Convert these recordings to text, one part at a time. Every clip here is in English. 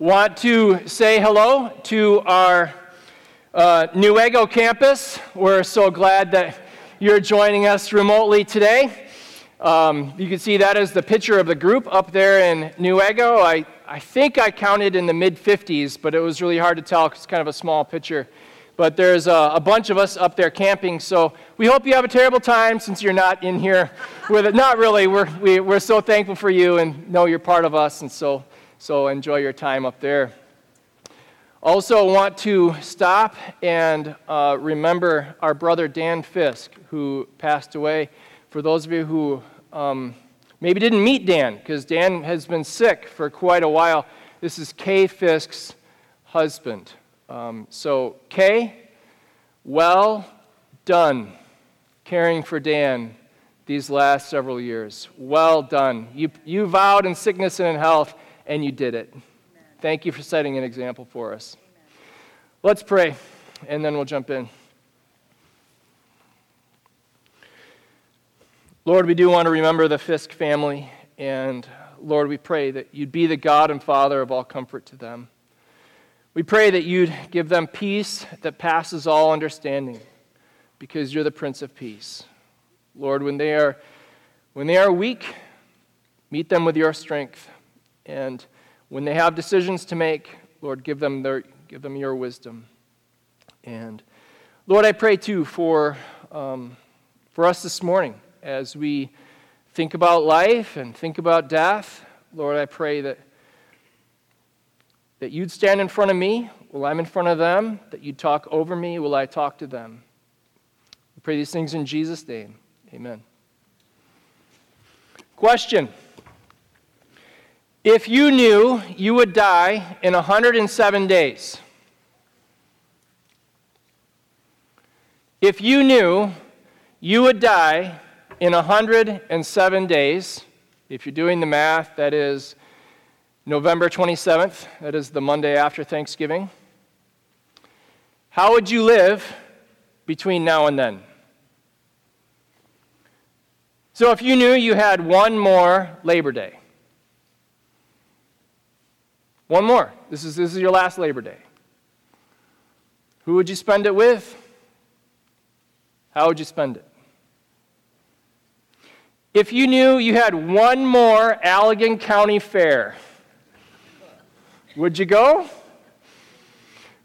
Want to say hello to our uh, Newaygo campus. We're so glad that you're joining us remotely today. Um, you can see that as the picture of the group up there in Newaygo. I, I think I counted in the mid 50s, but it was really hard to tell because it's kind of a small picture. But there's a, a, bunch of us up there camping, so we hope you have a terrible time since you're not in here with it. Not really. We're, we, are we are so thankful for you and know you're part of us, and so so enjoy your time up there. Also, want to stop and uh, remember our brother Dan Fisk, who passed away. For those of you who um, maybe didn't meet Dan, because Dan has been sick for quite a while, this is Kay Fisk's husband. Um, so, Kay, well done caring for Dan these last several years. Well done. You, you vowed in sickness and in health and you did it. Amen. Thank you for setting an example for us. Amen. Let's pray, and then we'll jump in. Lord, we do want to remember the Fisk family, and Lord, we pray that you'd be the God and Father of all comfort to them. We pray that you'd give them peace that passes all understanding, because you're the Prince of Peace. Lord, when they are, when they are weak, meet them with your strength. And when they have decisions to make, Lord, give them, their, give them your wisdom. And Lord, I pray too for, um, for us this morning as we think about life and think about death. Lord, I pray that, that you'd stand in front of me while I'm in front of them, that you'd talk over me while I talk to them. We pray these things in Jesus' name. Amen. Question. If you knew you would die in 107 days, if you knew you would die in 107 days, if you're doing the math, that is November 27th, that is the Monday after Thanksgiving, how would you live between now and then? So if you knew you had one more Labor Day, one more. This is, this is your last Labor Day. Who would you spend it with? How would you spend it? If you knew you had one more Allegan County Fair, would you go?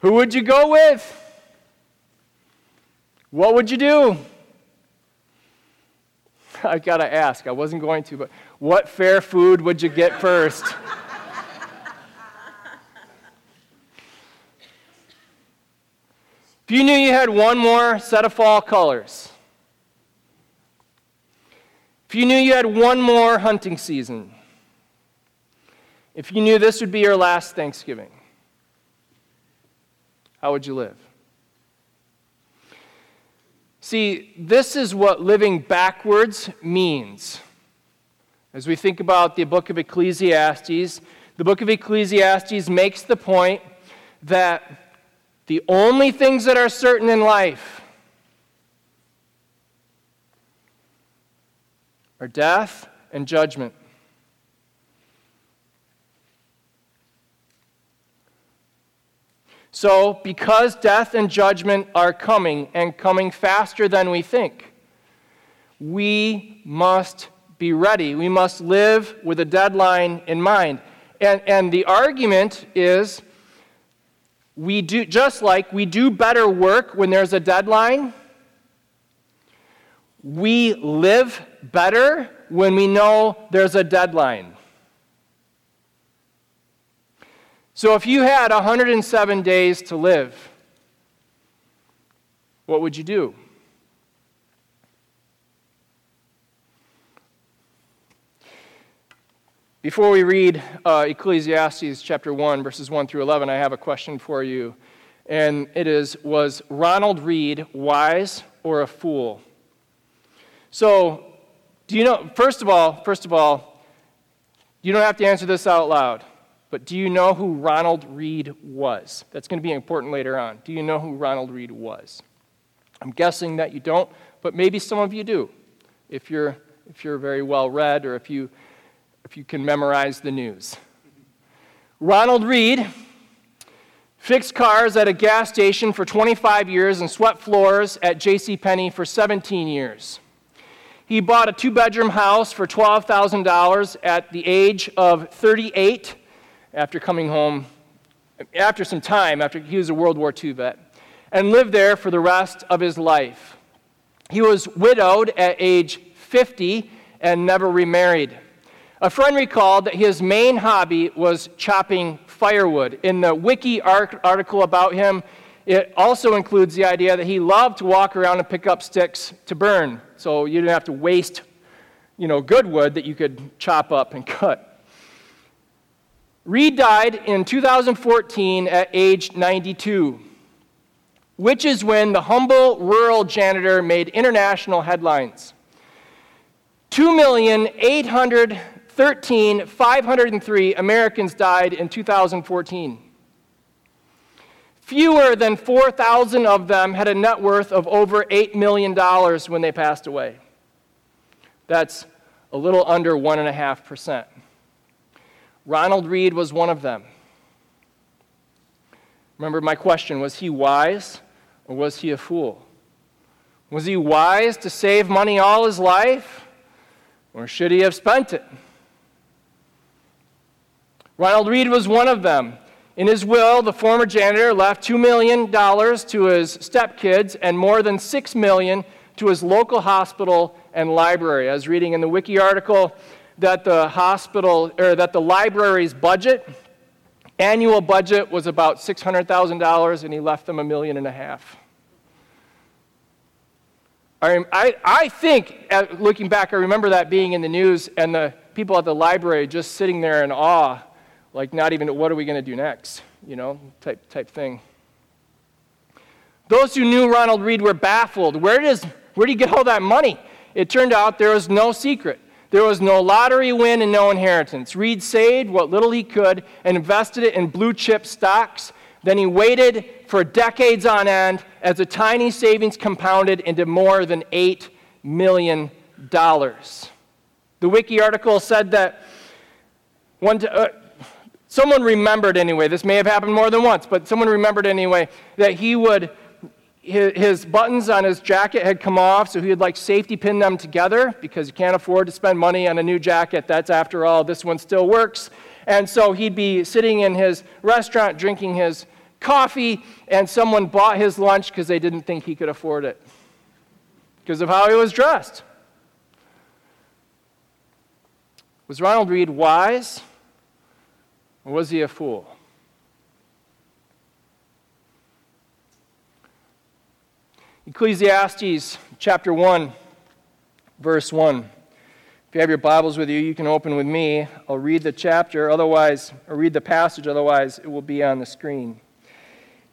Who would you go with? What would you do? I've gotta ask. I wasn't going to, but what fair food would you get first? If you knew you had one more set of fall colors, if you knew you had one more hunting season, if you knew this would be your last Thanksgiving, how would you live? See, this is what living backwards means. As we think about the book of Ecclesiastes, the book of Ecclesiastes makes the point that the only things that are certain in life are death and judgment. So, because death and judgment are coming and coming faster than we think, we must be ready. We must live with a deadline in mind. And, and the argument is we do, just like we do better work when there's a deadline, we live better when we know there's a deadline. So if you had 107 days to live, what would you do? Before we read uh, Ecclesiastes chapter 1, verses 1 through 11, I have a question for you. And it is Was Ronald Read wise or a fool? So, do you know, first of all, first of all, you don't have to answer this out loud, but do you know who Ronald Read was? That's going to be important later on. Do you know who Ronald Read was? I'm guessing that you don't, but maybe some of you do, if you're, if you're very well read or if you if you can memorize the news. Ronald Read fixed cars at a gas station for 25 years and swept floors at J.C. Penney for 17 years. He bought a two bedroom house for $12,000 at the age of 38 after coming home, after some time, after he was a World War II vet, and lived there for the rest of his life. He was widowed at age 50 and never remarried. A friend recalled that his main hobby was chopping firewood. In the wiki article about him, it also includes the idea that he loved to walk around and pick up sticks to burn. So you didn't have to waste, you know, good wood that you could chop up and cut. Read died in 2014 at age 92, which is when the humble rural janitor made international headlines. 2,800,000 13, 503 Americans died in 2014. Fewer than 4,000 of them had a net worth of over $8 million when they passed away. That's a little under 1.5%. Ronald Read was one of them. Remember, my question was he wise or was he a fool? Was he wise to save money all his life or should he have spent it? Ronald Read was one of them. In his will, the former janitor left $2 million to his stepkids and more than 6 million to his local hospital and library. I was reading in the wiki article that the hospital or that the library's budget, annual budget was about $600,000 and he left them a million and a half. I, I, I think, looking back, I remember that being in the news and the people at the library just sitting there in awe like not even what are we going to do next, you know, type, type thing. Those who knew Ronald Read were baffled. Where, does, where did he get all that money? It turned out there was no secret. There was no lottery win and no inheritance. Read saved what little he could and invested it in blue chip stocks. Then he waited for decades on end as the tiny savings compounded into more than $8 million. The wiki article said that one, uh, Someone remembered anyway, this may have happened more than once, but someone remembered anyway that he would, his buttons on his jacket had come off, so he would like safety pin them together because you can't afford to spend money on a new jacket. That's after all, this one still works. And so he'd be sitting in his restaurant drinking his coffee, and someone bought his lunch because they didn't think he could afford it because of how he was dressed. Was Ronald Read wise? Was he a fool? Ecclesiastes chapter 1, verse 1. If you have your Bibles with you, you can open with me. I'll read the chapter, otherwise, or read the passage, otherwise, it will be on the screen.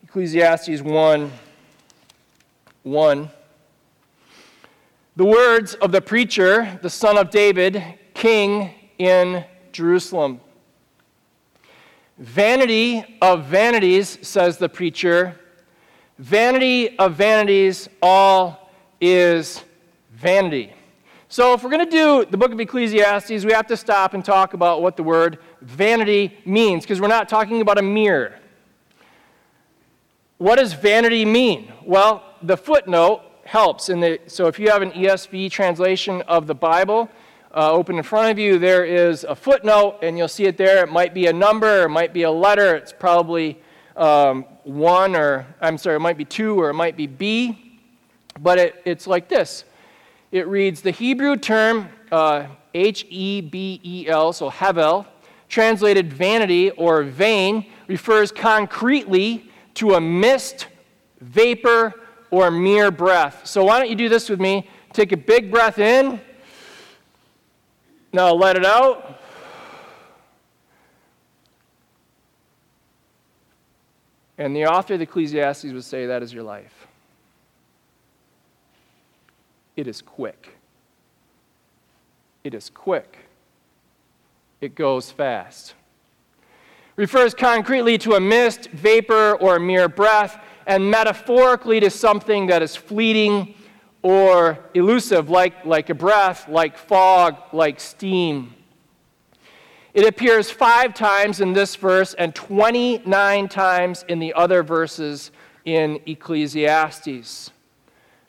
Ecclesiastes 1 1. The words of the preacher, the son of David, king in Jerusalem. Vanity of vanities, says the preacher. Vanity of vanities, all is vanity. So, if we're going to do the book of Ecclesiastes, we have to stop and talk about what the word vanity means, because we're not talking about a mirror. What does vanity mean? Well, the footnote helps. The, so, if you have an ESV translation of the Bible, uh, open in front of you, there is a footnote, and you'll see it there. It might be a number, it might be a letter. It's probably um, one, or I'm sorry, it might be two, or it might be B. But it, it's like this it reads the Hebrew term uh, H E B E L, so Hevel, translated vanity or vain, refers concretely to a mist, vapor, or mere breath. So why don't you do this with me? Take a big breath in now let it out. And the author of the Ecclesiastes would say that is your life. It is quick. It is quick. It goes fast. Refers concretely to a mist, vapor, or a mere breath, and metaphorically to something that is fleeting or elusive, like, like a breath, like fog, like steam. It appears five times in this verse and 29 times in the other verses in Ecclesiastes.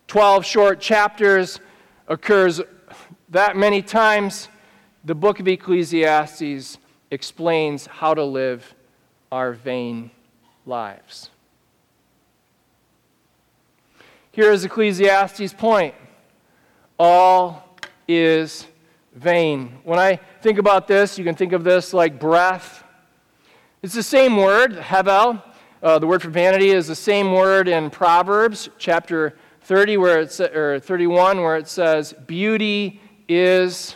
12 short chapters occurs that many times. The book of Ecclesiastes explains how to live our vain lives. Here is Ecclesiastes' point all is vain. When I think about this, you can think of this like breath. It's the same word, hevel. Uh, the word for vanity is the same word in Proverbs chapter 30, where it's or 31, where it says, "Beauty is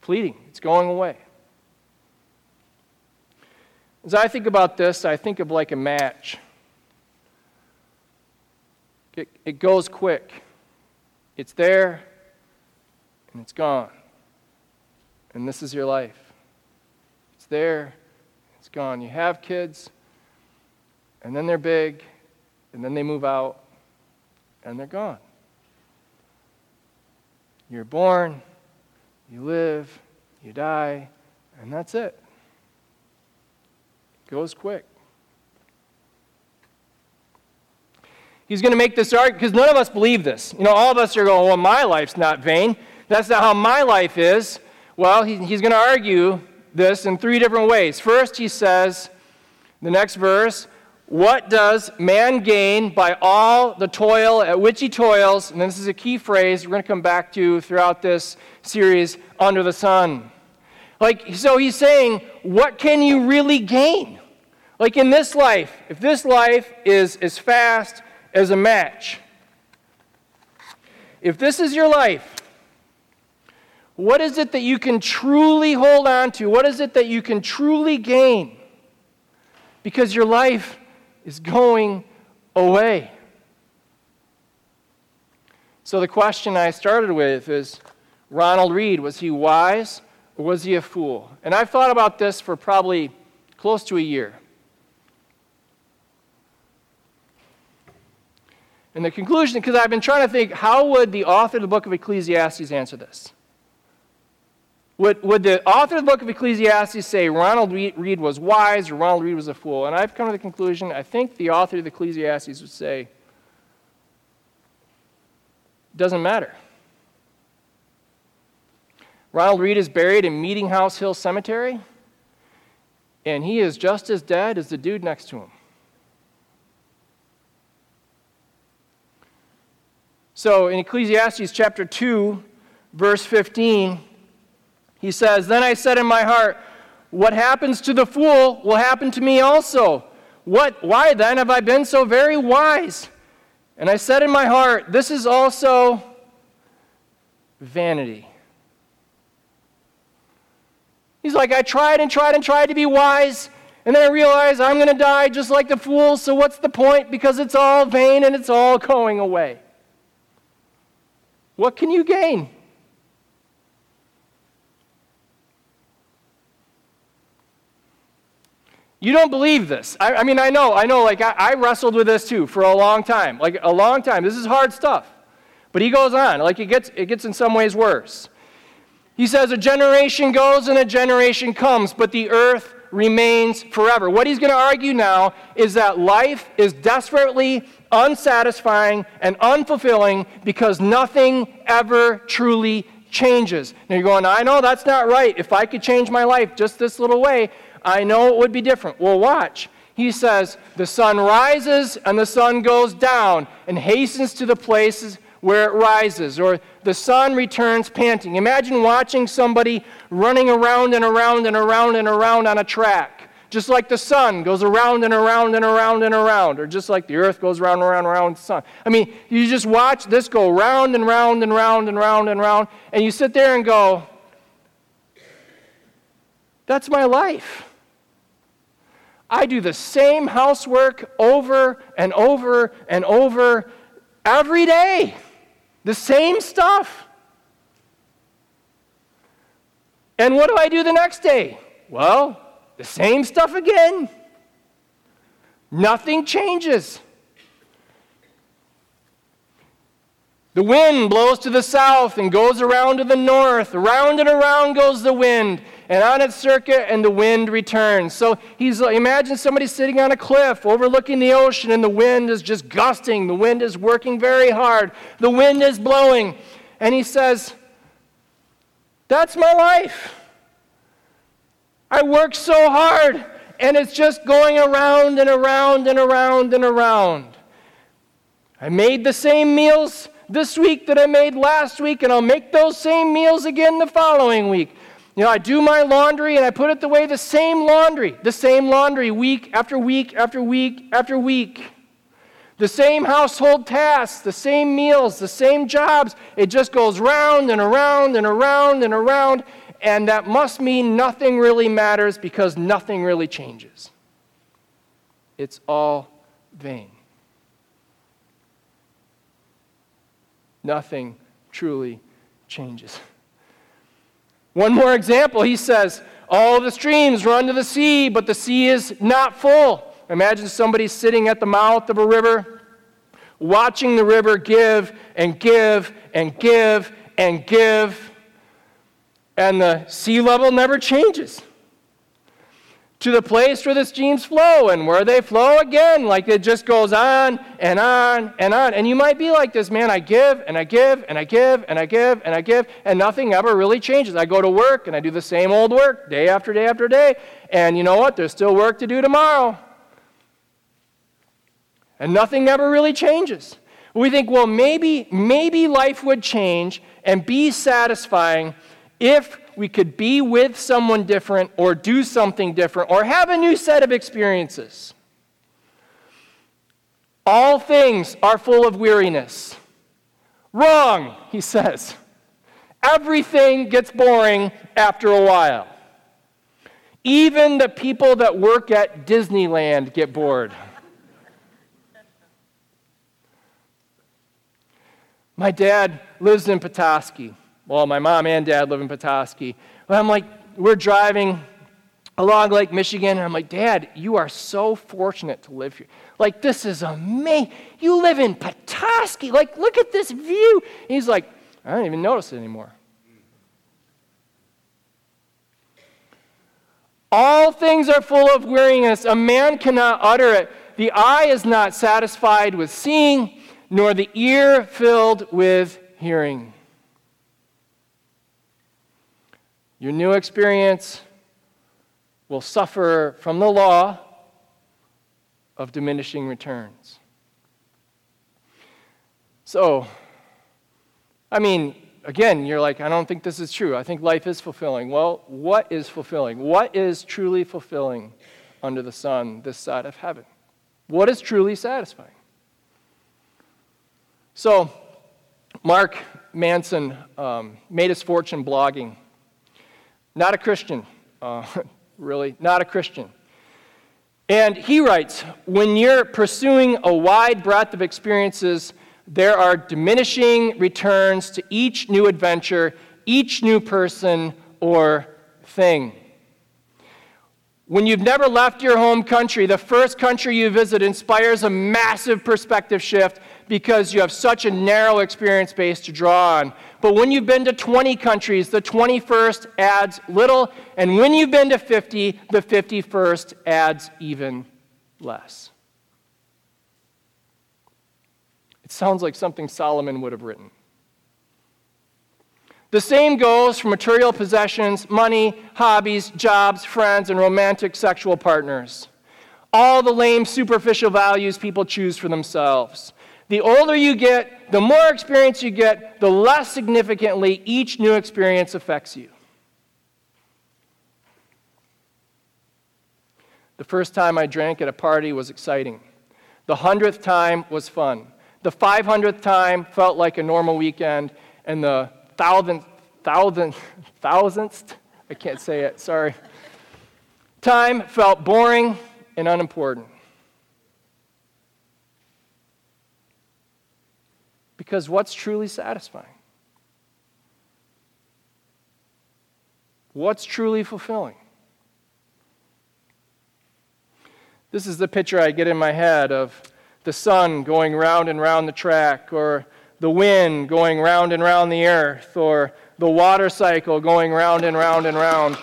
fleeting; it's going away." As I think about this, I think of like a match. It, it goes quick. It's there, and it's gone. And this is your life. It's there, it's gone. You have kids, and then they're big, and then they move out, and they're gone. You're born, you live, you die, and that's it. It goes quick. He's going to make this argument because none of us believe this. You know, all of us are going, well, my life's not vain. That's not how my life is. Well, he, he's going to argue this in three different ways. First, he says, the next verse, what does man gain by all the toil at which he toils? And this is a key phrase we're going to come back to throughout this series under the sun. Like, so he's saying, what can you really gain? Like in this life, if this life is as fast as a match. If this is your life, what is it that you can truly hold on to? What is it that you can truly gain? Because your life is going away. So, the question I started with is Ronald Read, was he wise or was he a fool? And I've thought about this for probably close to a year. And the conclusion, because I've been trying to think, how would the author of the book of Ecclesiastes answer this? Would, would the author of the book of Ecclesiastes say Ronald Read was wise or Ronald Read was a fool? And I've come to the conclusion, I think the author of the Ecclesiastes would say, it doesn't matter. Ronald Read is buried in Meeting House Hill Cemetery, and he is just as dead as the dude next to him. So in Ecclesiastes chapter 2, verse 15, he says, Then I said in my heart, What happens to the fool will happen to me also. What, why then have I been so very wise? And I said in my heart, This is also vanity. He's like, I tried and tried and tried to be wise, and then I realized I'm going to die just like the fool, so what's the point? Because it's all vain and it's all going away. What can you gain? You don't believe this. I, I mean, I know, I know, like, I, I wrestled with this too for a long time. Like, a long time. This is hard stuff. But he goes on. Like, it gets, it gets in some ways worse. He says, A generation goes and a generation comes, but the earth remains forever. What he's going to argue now is that life is desperately unsatisfying and unfulfilling because nothing ever truly changes. Now you're going, I know that's not right. If I could change my life just this little way, I know it would be different. Well, watch. He says, The sun rises and the sun goes down and hastens to the places where it rises, or the sun returns panting. Imagine watching somebody running around and around and around and around on a track, just like the sun goes around and around and around and around, or just like the earth goes around and around and around the sun. I mean, you just watch this go round and round and round and round and round, and you sit there and go, That's my life. I do the same housework over and over and over every day. The same stuff. And what do I do the next day? Well, the same stuff again. Nothing changes. The wind blows to the south and goes around to the north. Around and around goes the wind. and on its circuit, and the wind returns. So he's imagine somebody sitting on a cliff overlooking the ocean, and the wind is just gusting. The wind is working very hard. The wind is blowing. And he says, That's my life. I work so hard, and it's just going around and around and around and around. I made the same meals this week that I made last week, and I'll make those same meals again the following week. You know, I do my laundry and I put it away the same laundry, the same laundry week after week after week after week. The same household tasks, the same meals, the same jobs. It just goes round and around and around and around. And that must mean nothing really matters because nothing really changes. It's all vain. Nothing truly changes. One more example, he says, All the streams run to the sea, but the sea is not full. Imagine somebody sitting at the mouth of a river, watching the river give and give and give and give, and the sea level never changes to the place where the streams flow and where they flow again. Like it just goes on and on and on. And you might be like this, man, I give and I give and I give and I give and I give, and nothing ever really changes. I go to work and I do the same old work day after day after day. And you know what? There's still work to do tomorrow. And nothing ever really changes. We think, well, maybe, maybe life would change and be satisfying if we could be with someone different or do something different or have a new set of experiences. All things are full of weariness. Wrong, he says. Everything gets boring after a while. Even the people that work at Disneyland get bored. My dad lives in Petoskey. Well, my mom and dad live in Petoskey. Well, I'm like, we're driving along Lake Michigan, and I'm like, Dad, you are so fortunate to live here. Like, this is amazing. You live in Petoskey. Like, look at this view. And he's like, I don't even notice it anymore. All things are full of weariness. A man cannot utter it. The eye is not satisfied with seeing, nor the ear filled with hearing. Your new experience will suffer from the law of diminishing returns. So, I mean, again, you're like, I don't think this is true. I think life is fulfilling. Well, what is fulfilling? What is truly fulfilling under the sun this side of heaven? What is truly satisfying? So, Mark Manson um, made his fortune blogging. Not a Christian, uh, really, not a Christian. And he writes when you're pursuing a wide breadth of experiences, there are diminishing returns to each new adventure, each new person or thing. When you've never left your home country, the first country you visit inspires a massive perspective shift because you have such a narrow experience base to draw on. But when you've been to 20 countries, the 21st adds little. And when you've been to 50, the 51st adds even less. It sounds like something Solomon would have written. The same goes for material possessions, money, hobbies, jobs, friends, and romantic sexual partners. All the lame, superficial values people choose for themselves. The older you get, the more experience you get, the less significantly each new experience affects you. The first time I drank at a party was exciting. The hundredth time was fun. The 500th time felt like a normal weekend. And the thousandth, thousandth, thousandth, I can't say it, sorry, time felt boring and unimportant. Because what's truly satisfying? What's truly fulfilling? This is the picture I get in my head of the sun going round and round the track, or the wind going round and round the earth, or the water cycle going round and round and round.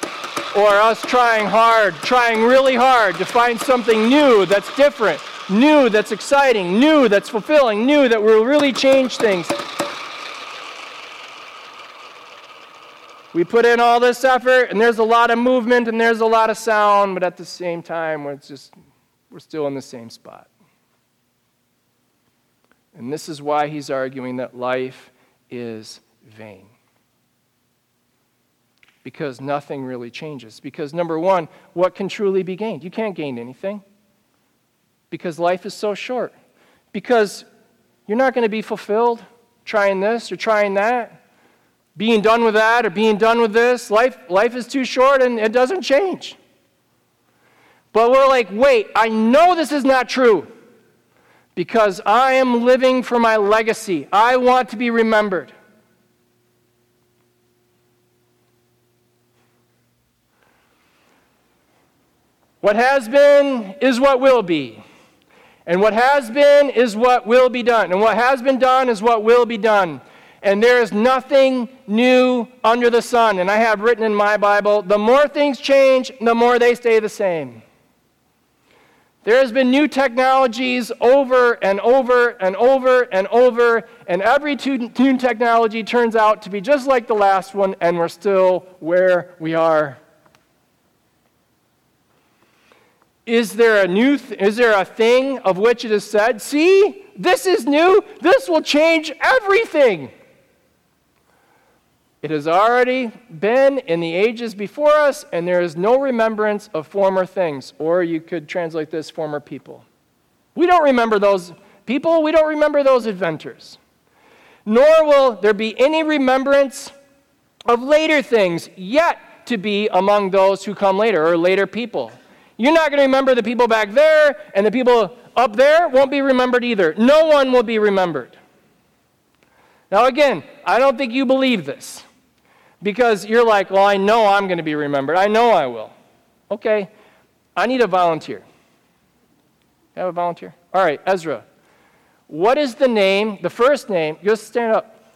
or us trying hard, trying really hard to find something new that's different, new that's exciting, new that's fulfilling, new that will really change things. We put in all this effort, and there's a lot of movement and there's a lot of sound, but at the same time, we're just we're still in the same spot. And this is why he's arguing that life is vain because nothing really changes. Because, number one, what can truly be gained? You can't gain anything because life is so short. Because you're not going to be fulfilled trying this or trying that, being done with that or being done with this. Life, life is too short and it doesn't change. But we're like, wait, I know this is not true because I am living for my legacy. I want to be remembered. What has been is what will be. And what has been is what will be done. And what has been done is what will be done. And there is nothing new under the sun. And I have written in my Bible the more things change, the more they stay the same. There has been new technologies over and over and over and over, and every new technology turns out to be just like the last one, and we're still where we are Is there a new th- is there a thing of which it is said, "See, this is new. This will change everything." It has already been in the ages before us, and there is no remembrance of former things. Or you could translate this former people. We don't remember those people, we don't remember those inventors. Nor will there be any remembrance of later things yet to be among those who come later, or later people. You're not going to remember the people back there, and the people up there won't be remembered either. No one will be remembered. Now, again, I don't think you believe this because you're like, well, I know I'm going to be remembered. I know I will. Okay, I need a volunteer. Have a volunteer? All right, Ezra. What is the name, the first name? Just stand up.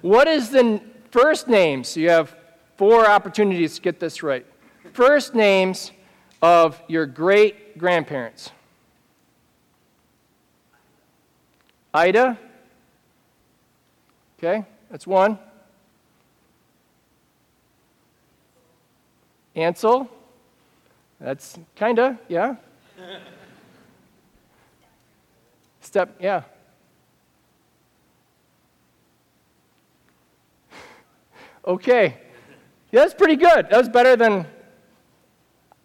What is the first name? So you have four opportunities to get this right first names of your great grandparents? Ida. Okay, that's one. Ansel. That's kinda, yeah. Step, yeah. okay. Yeah, that's pretty good. That was better than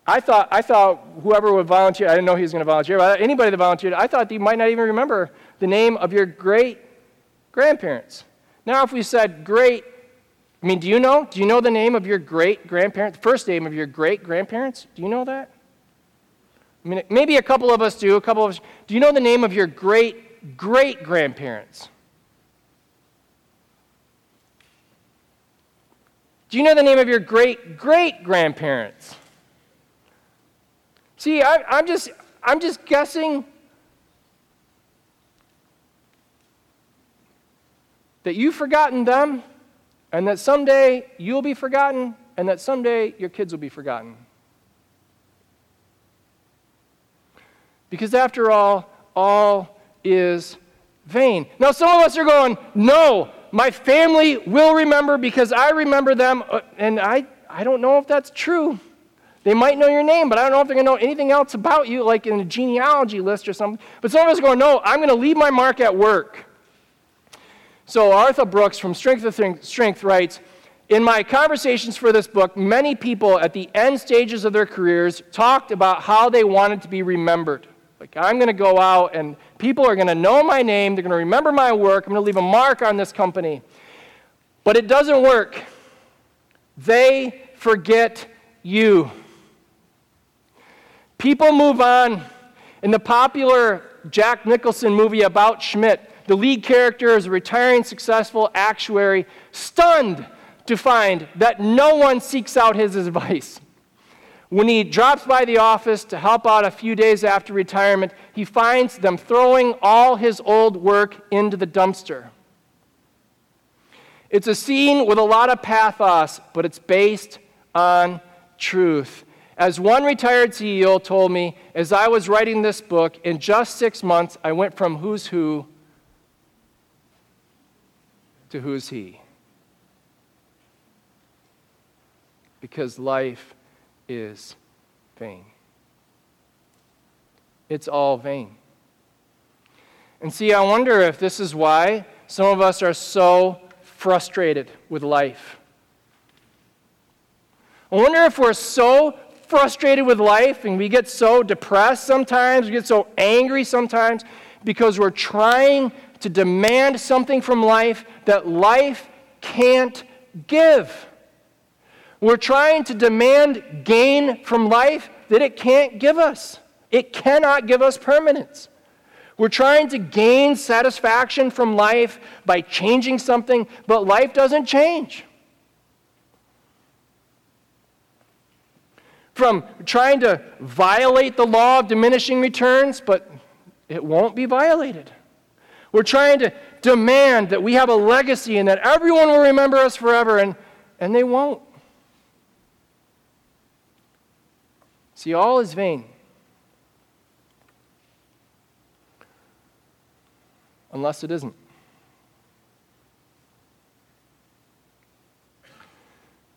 I thought, I thought whoever would volunteer, I didn't know he was going to volunteer, but anybody that volunteered, I thought you might not even remember the name of your great grandparents. Now, if we said great, I mean, do you know? Do you know the name of your great grandparents? The first name of your great grandparents? Do you know that? I mean, maybe a couple of us do, a couple of us. Do you know the name of your great great grandparents? Do you know the name of your great great grandparents? See, I, I'm, just, I'm just guessing that you've forgotten them, and that someday you'll be forgotten, and that someday your kids will be forgotten. Because after all, all is vain. Now, some of us are going, no, my family will remember because I remember them, uh, and I, I don't know if that's true. They might know your name, but I don't know if they're going to know anything else about you, like in a genealogy list or something. But some of us are going, no, I'm going to leave my mark at work. So Arthur Brooks from Strength to Strength writes, in my conversations for this book, many people at the end stages of their careers talked about how they wanted to be remembered. Like, I'm going to go out and people are going to know my name, they're going to remember my work, I'm going to leave a mark on this company. But it doesn't work. They forget you. People move on. In the popular Jack Nicholson movie about Schmidt, the lead character is a retiring successful actuary, stunned to find that no one seeks out his advice. When he drops by the office to help out a few days after retirement, he finds them throwing all his old work into the dumpster. It's a scene with a lot of pathos, but it's based on truth. As one retired CEO told me, as I was writing this book, in just six months, I went from who's who to who's he. Because life is vain. It's all vain. And see, I wonder if this is why some of us are so frustrated with life. I wonder if we're so frustrated with life and we get so depressed sometimes, we get so angry sometimes because we're trying to demand something from life that life can't give. We're trying to demand gain from life that it can't give us. It cannot give us permanence. We're trying to gain satisfaction from life by changing something, but life doesn't change. From trying to violate the law of diminishing returns, but it won't be violated. We're trying to demand that we have a legacy and that everyone will remember us forever, and, and they won't. See, all is vain. Unless it isn't.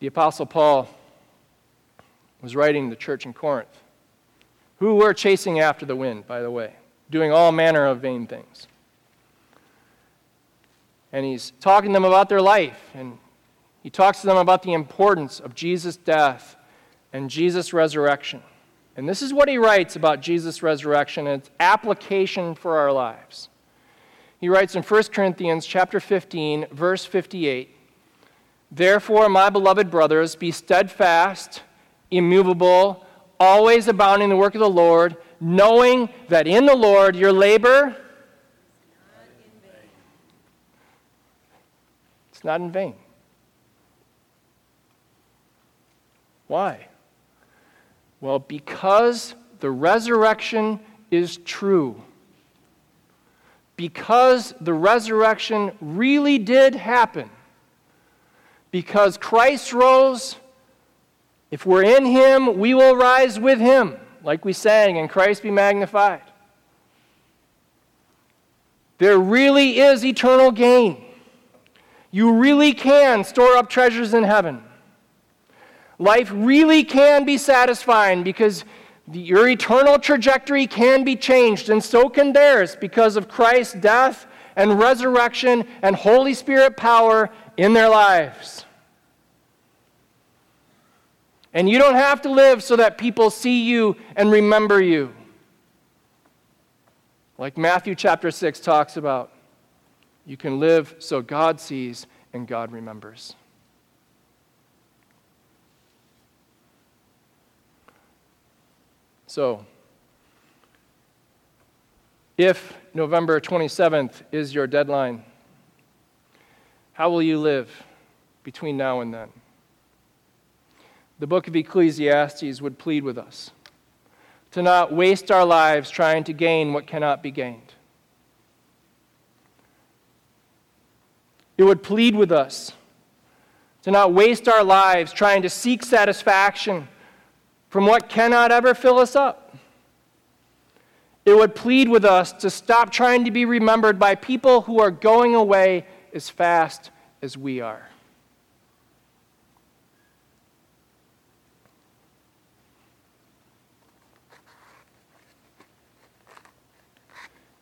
The Apostle Paul was writing the church in Corinth, who were chasing after the wind, by the way, doing all manner of vain things. And he's talking to them about their life, and he talks to them about the importance of Jesus' death and Jesus' resurrection. And this is what he writes about Jesus' resurrection and its application for our lives. He writes in 1 Corinthians chapter 15, verse 58, Therefore, my beloved brothers, be steadfast, immovable, always abounding in the work of the Lord, knowing that in the Lord your labor it's not in vain. Why? Well, because the resurrection is true. Because the resurrection really did happen. Because Christ rose, if we're in Him, we will rise with Him, like we sang, and Christ be magnified. There really is eternal gain. You really can store up treasures in heaven. Life really can be satisfying because the, your eternal trajectory can be changed, and so can theirs because of Christ's death and resurrection and Holy Spirit power in their lives. And you don't have to live so that people see you and remember you. Like Matthew chapter 6 talks about. You can live so God sees and God remembers. So, if November 27th is your deadline, how will you live between now and then? The book of Ecclesiastes would plead with us to not waste our lives trying to gain what cannot be gained. It would plead with us to not waste our lives trying to seek satisfaction from what cannot ever fill us up. It would plead with us to stop trying to be remembered by people who are going away as fast as we are.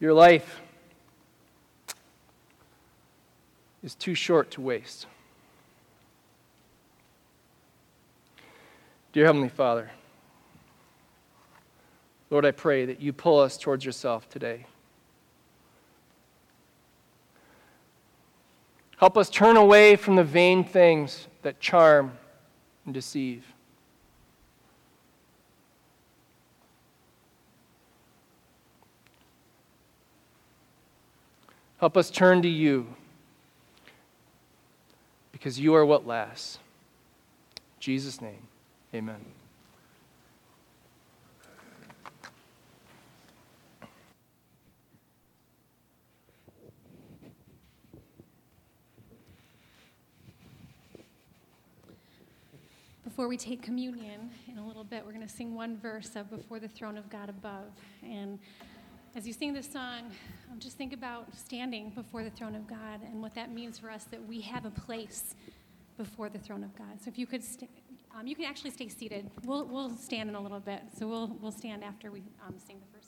Your life is too short to waste. Dear Heavenly Father, Lord, I pray that you pull us towards yourself today. Help us turn away from the vain things that charm and deceive. Help us turn to you because you are what lasts. In Jesus' name, amen. before we take communion in a little bit, we're going to sing one verse of Before the Throne of God Above. And as you sing this song, um, just think about standing before the throne of God and what that means for us that we have a place before the throne of God. So if you could, st- um, you can actually stay seated. We'll, we'll stand in a little bit. So we'll, we'll stand after we um, sing the first.